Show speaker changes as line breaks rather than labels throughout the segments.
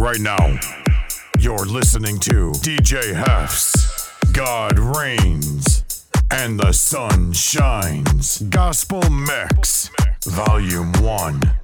right now. You're listening to DJ Hef's God Reigns and the Sun Shines Gospel Mix, Volume 1.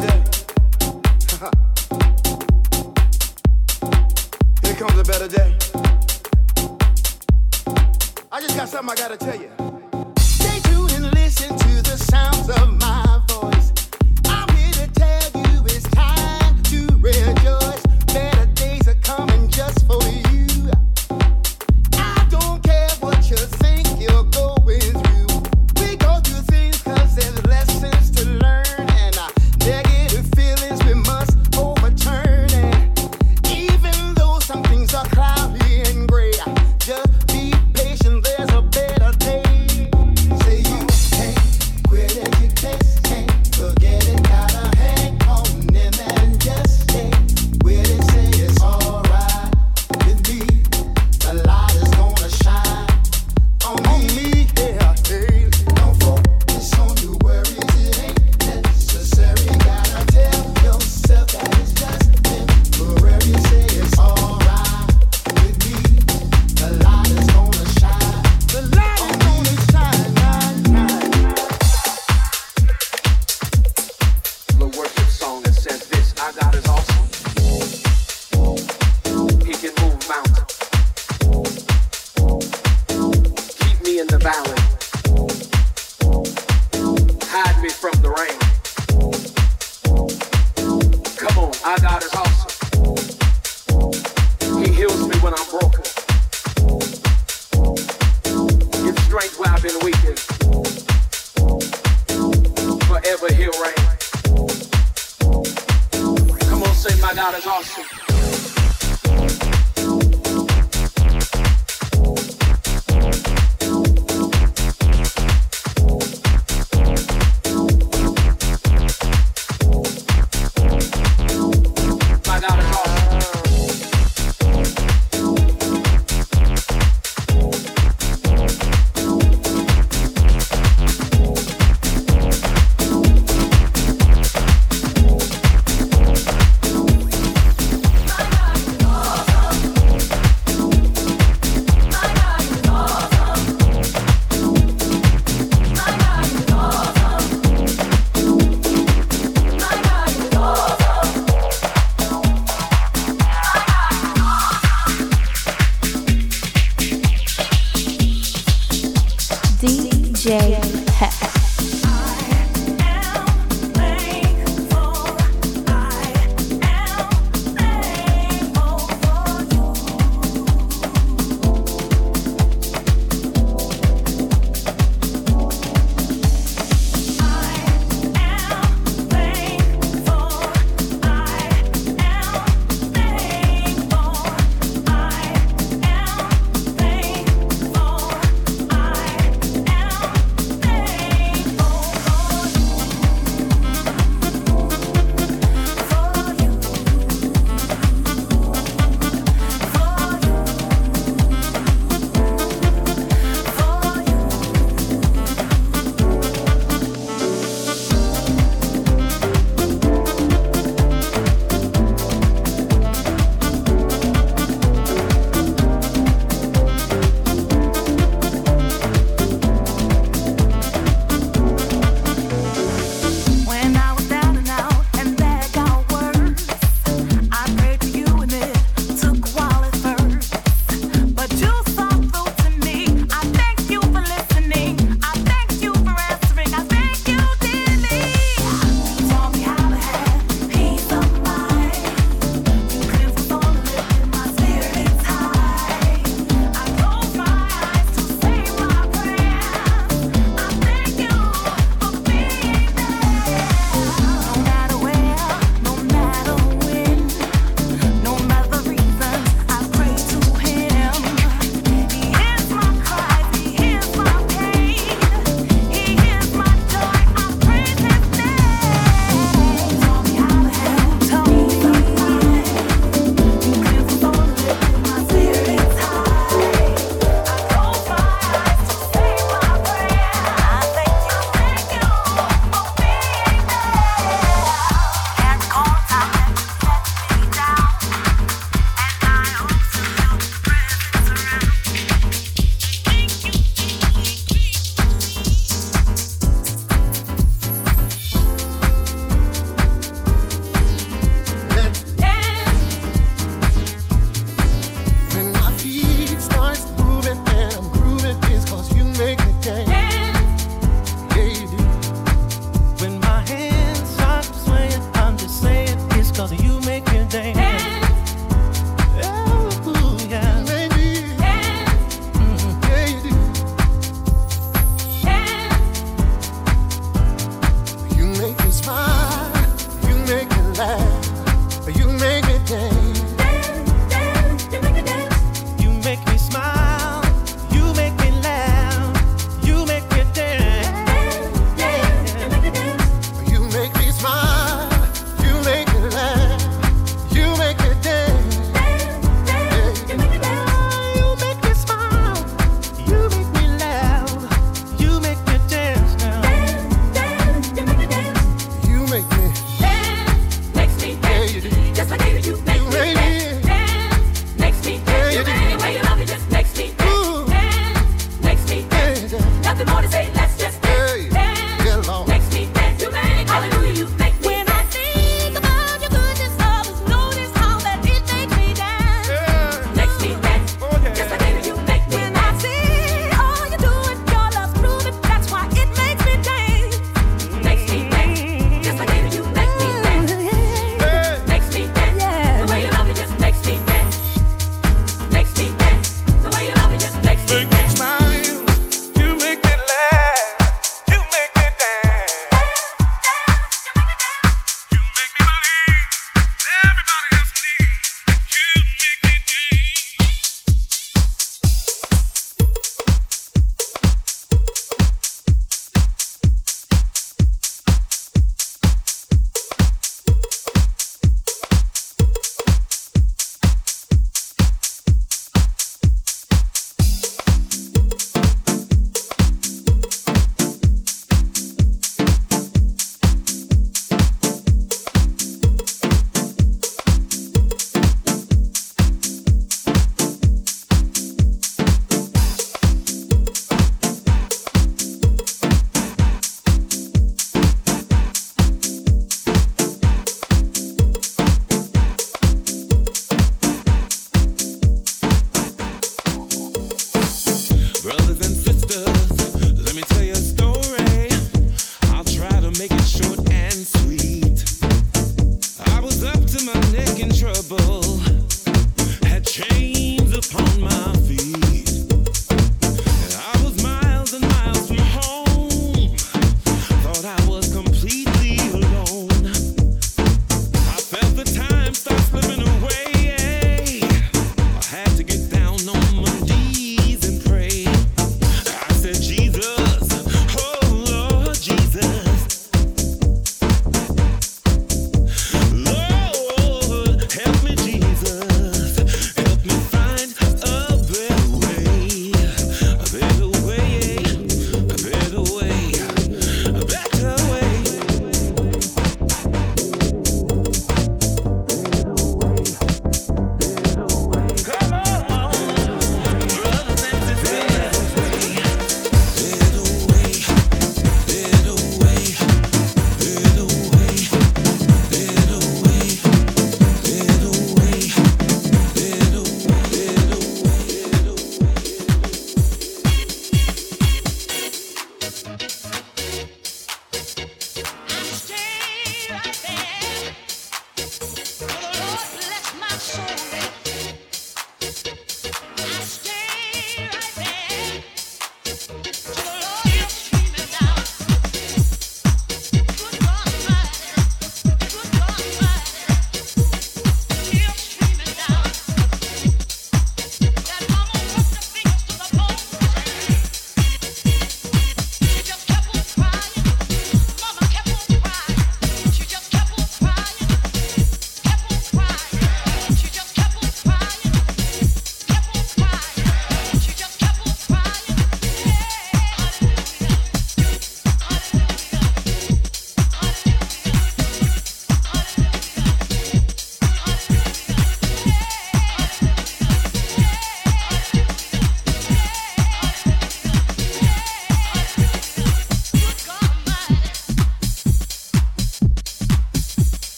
I just got something I gotta tell you. Stay tuned and listen to the sounds of my.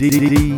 DJ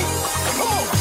Come on.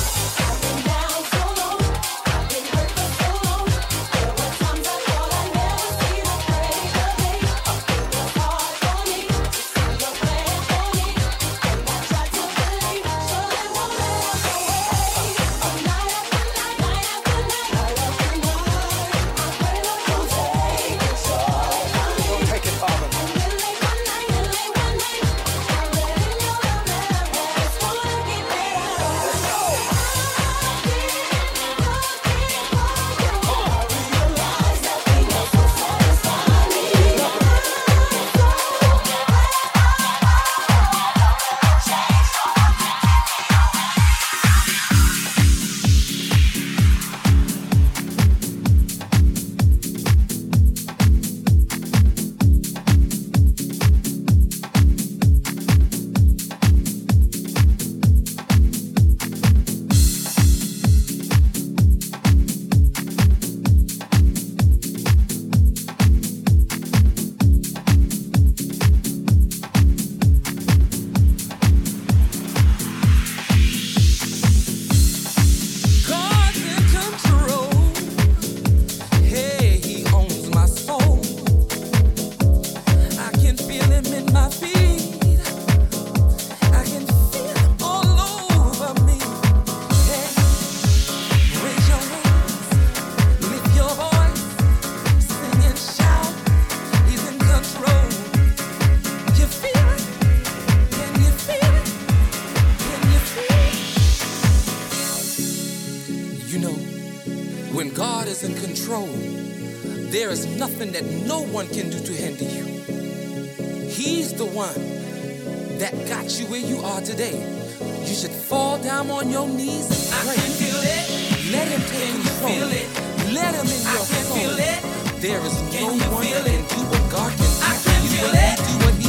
That got you where you are today. You should fall down on your knees and pray. I can feel it. Let him take can control. Feel it? Let him in your I can soul. Feel it. There is can no one that can do what God can do. I can you feel it. Do what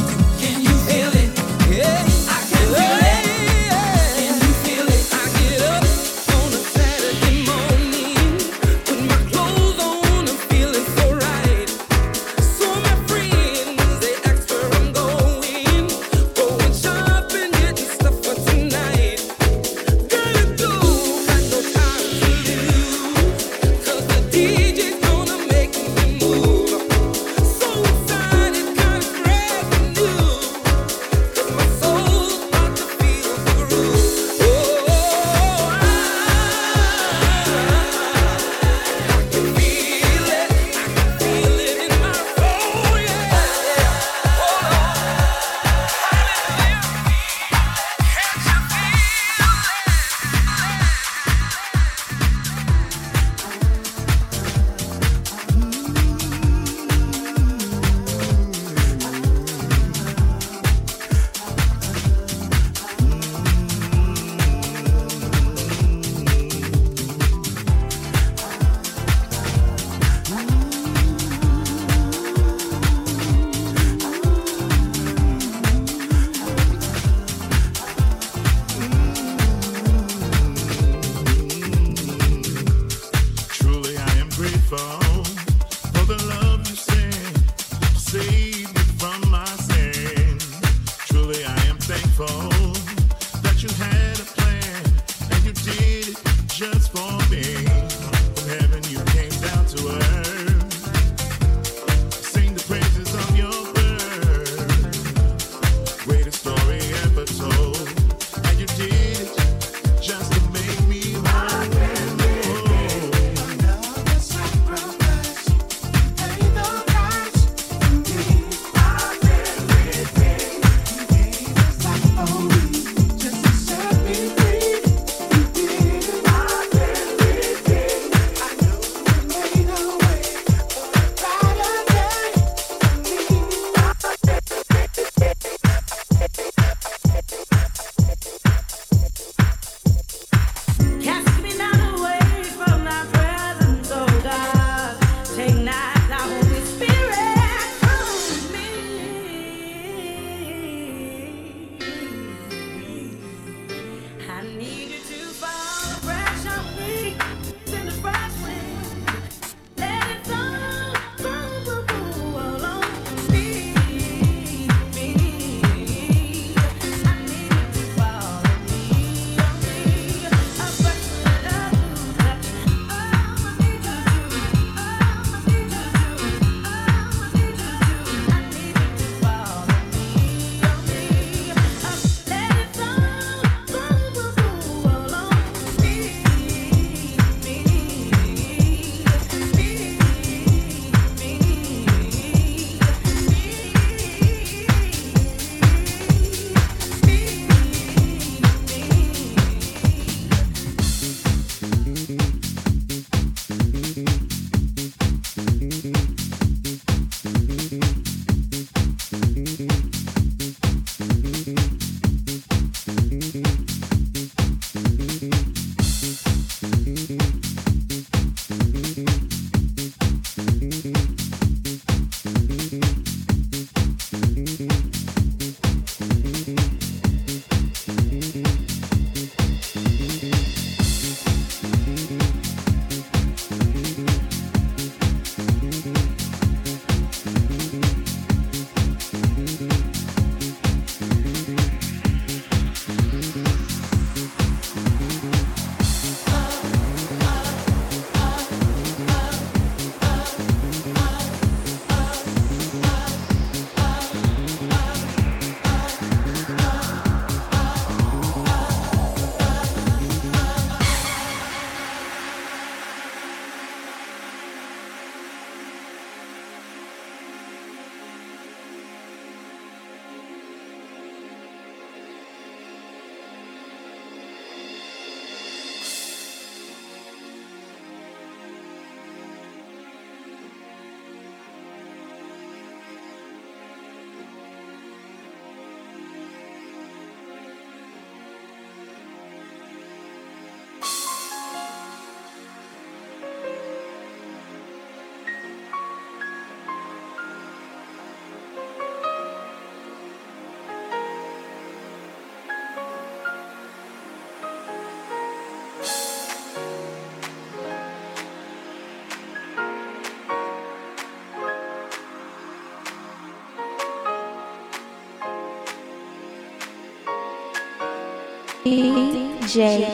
DJ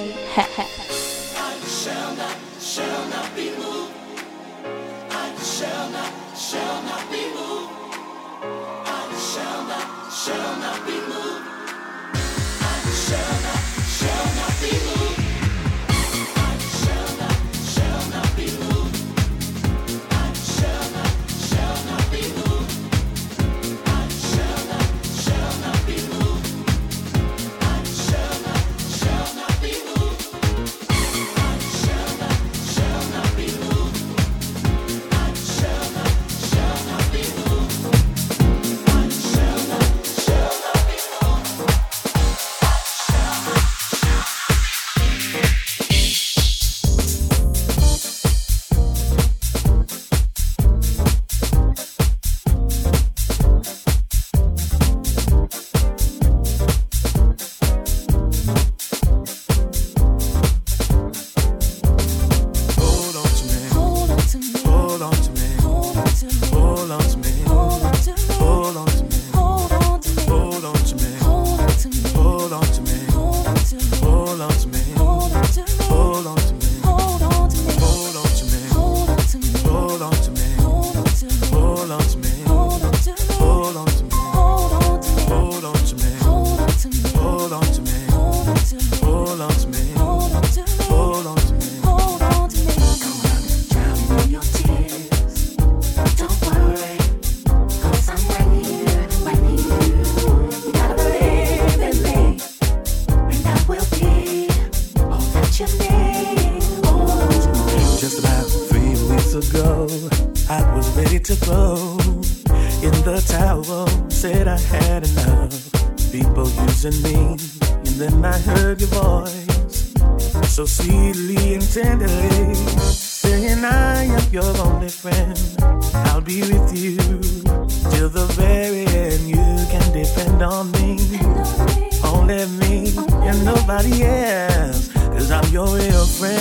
your real friend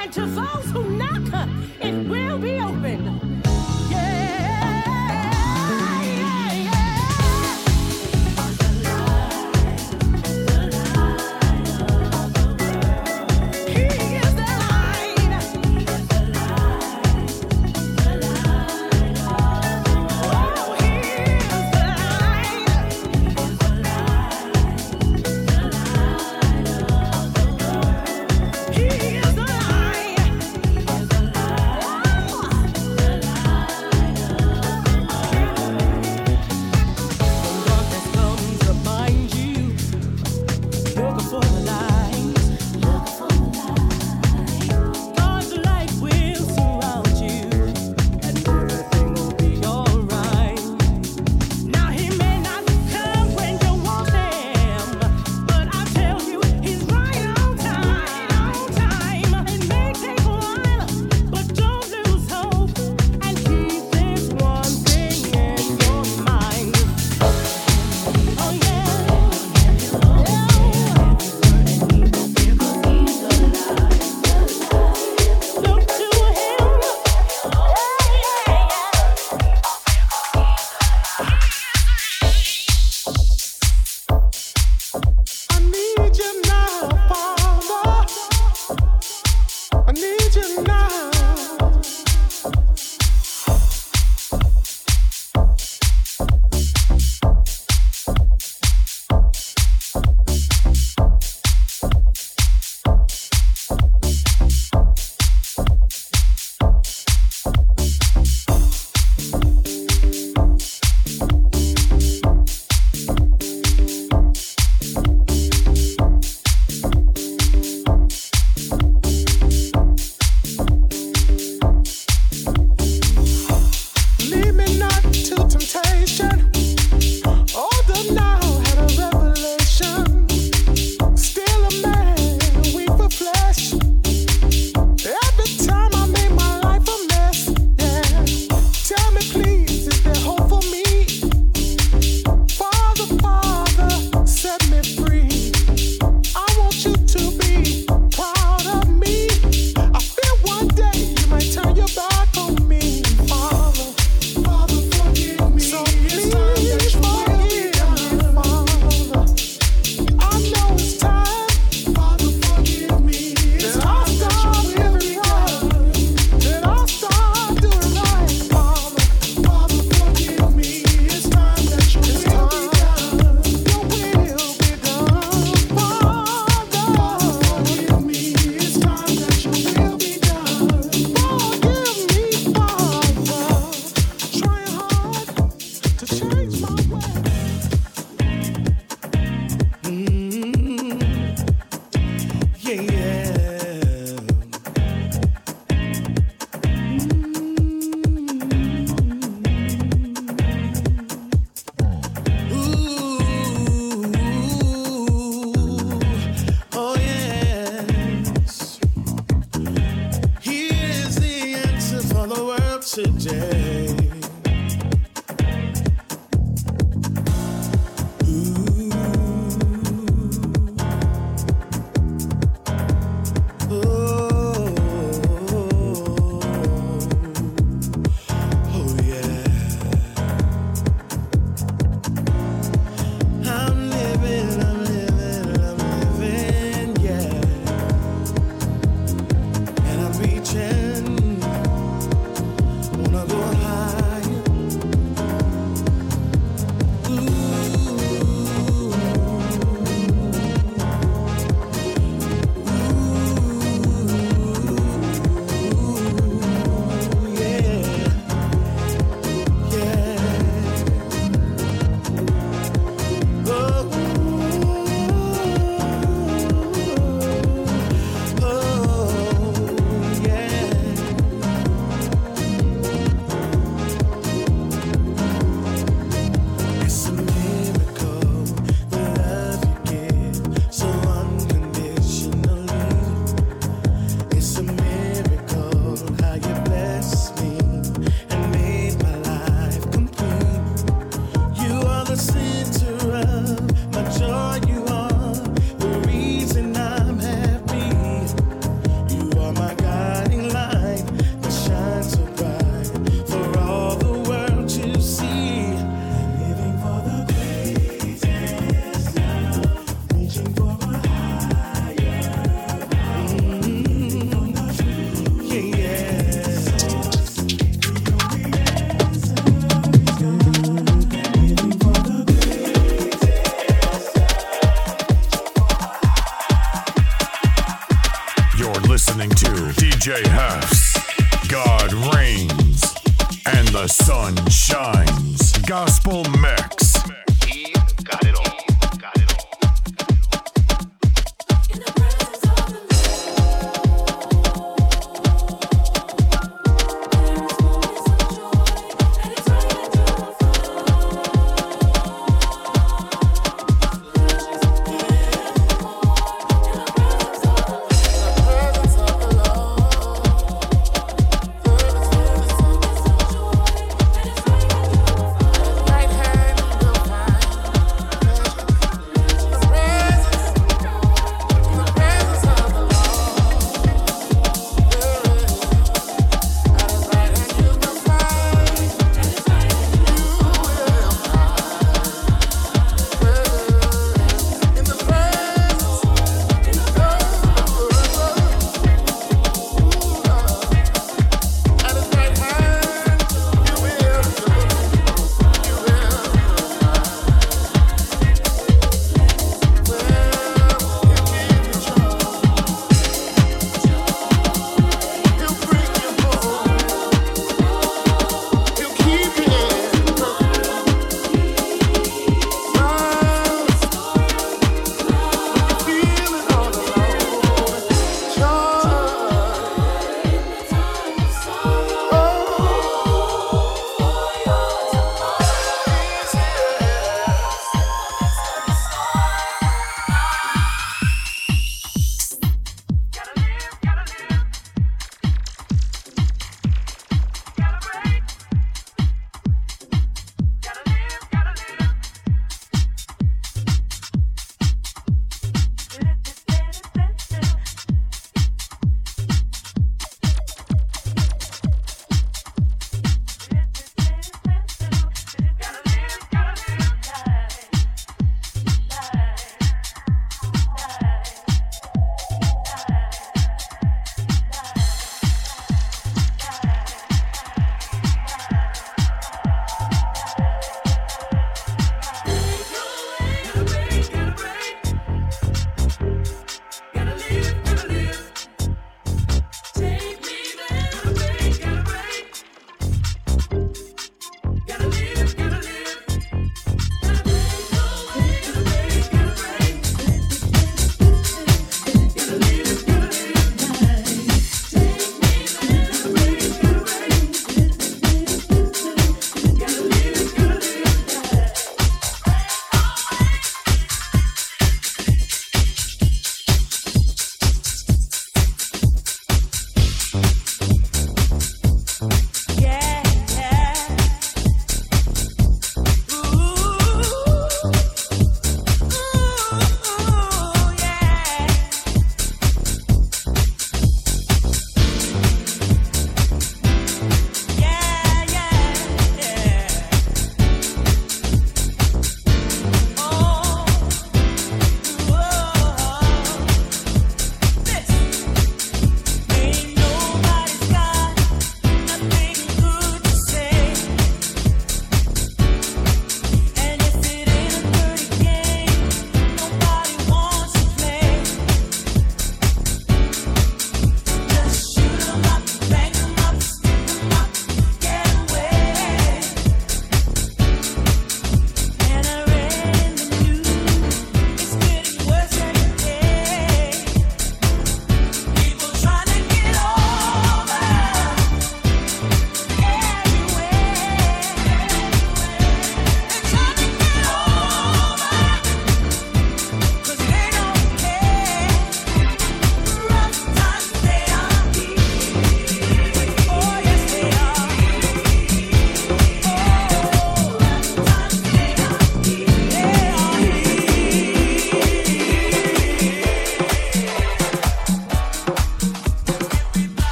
And to those who knock, it will be open.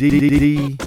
DJ Hef.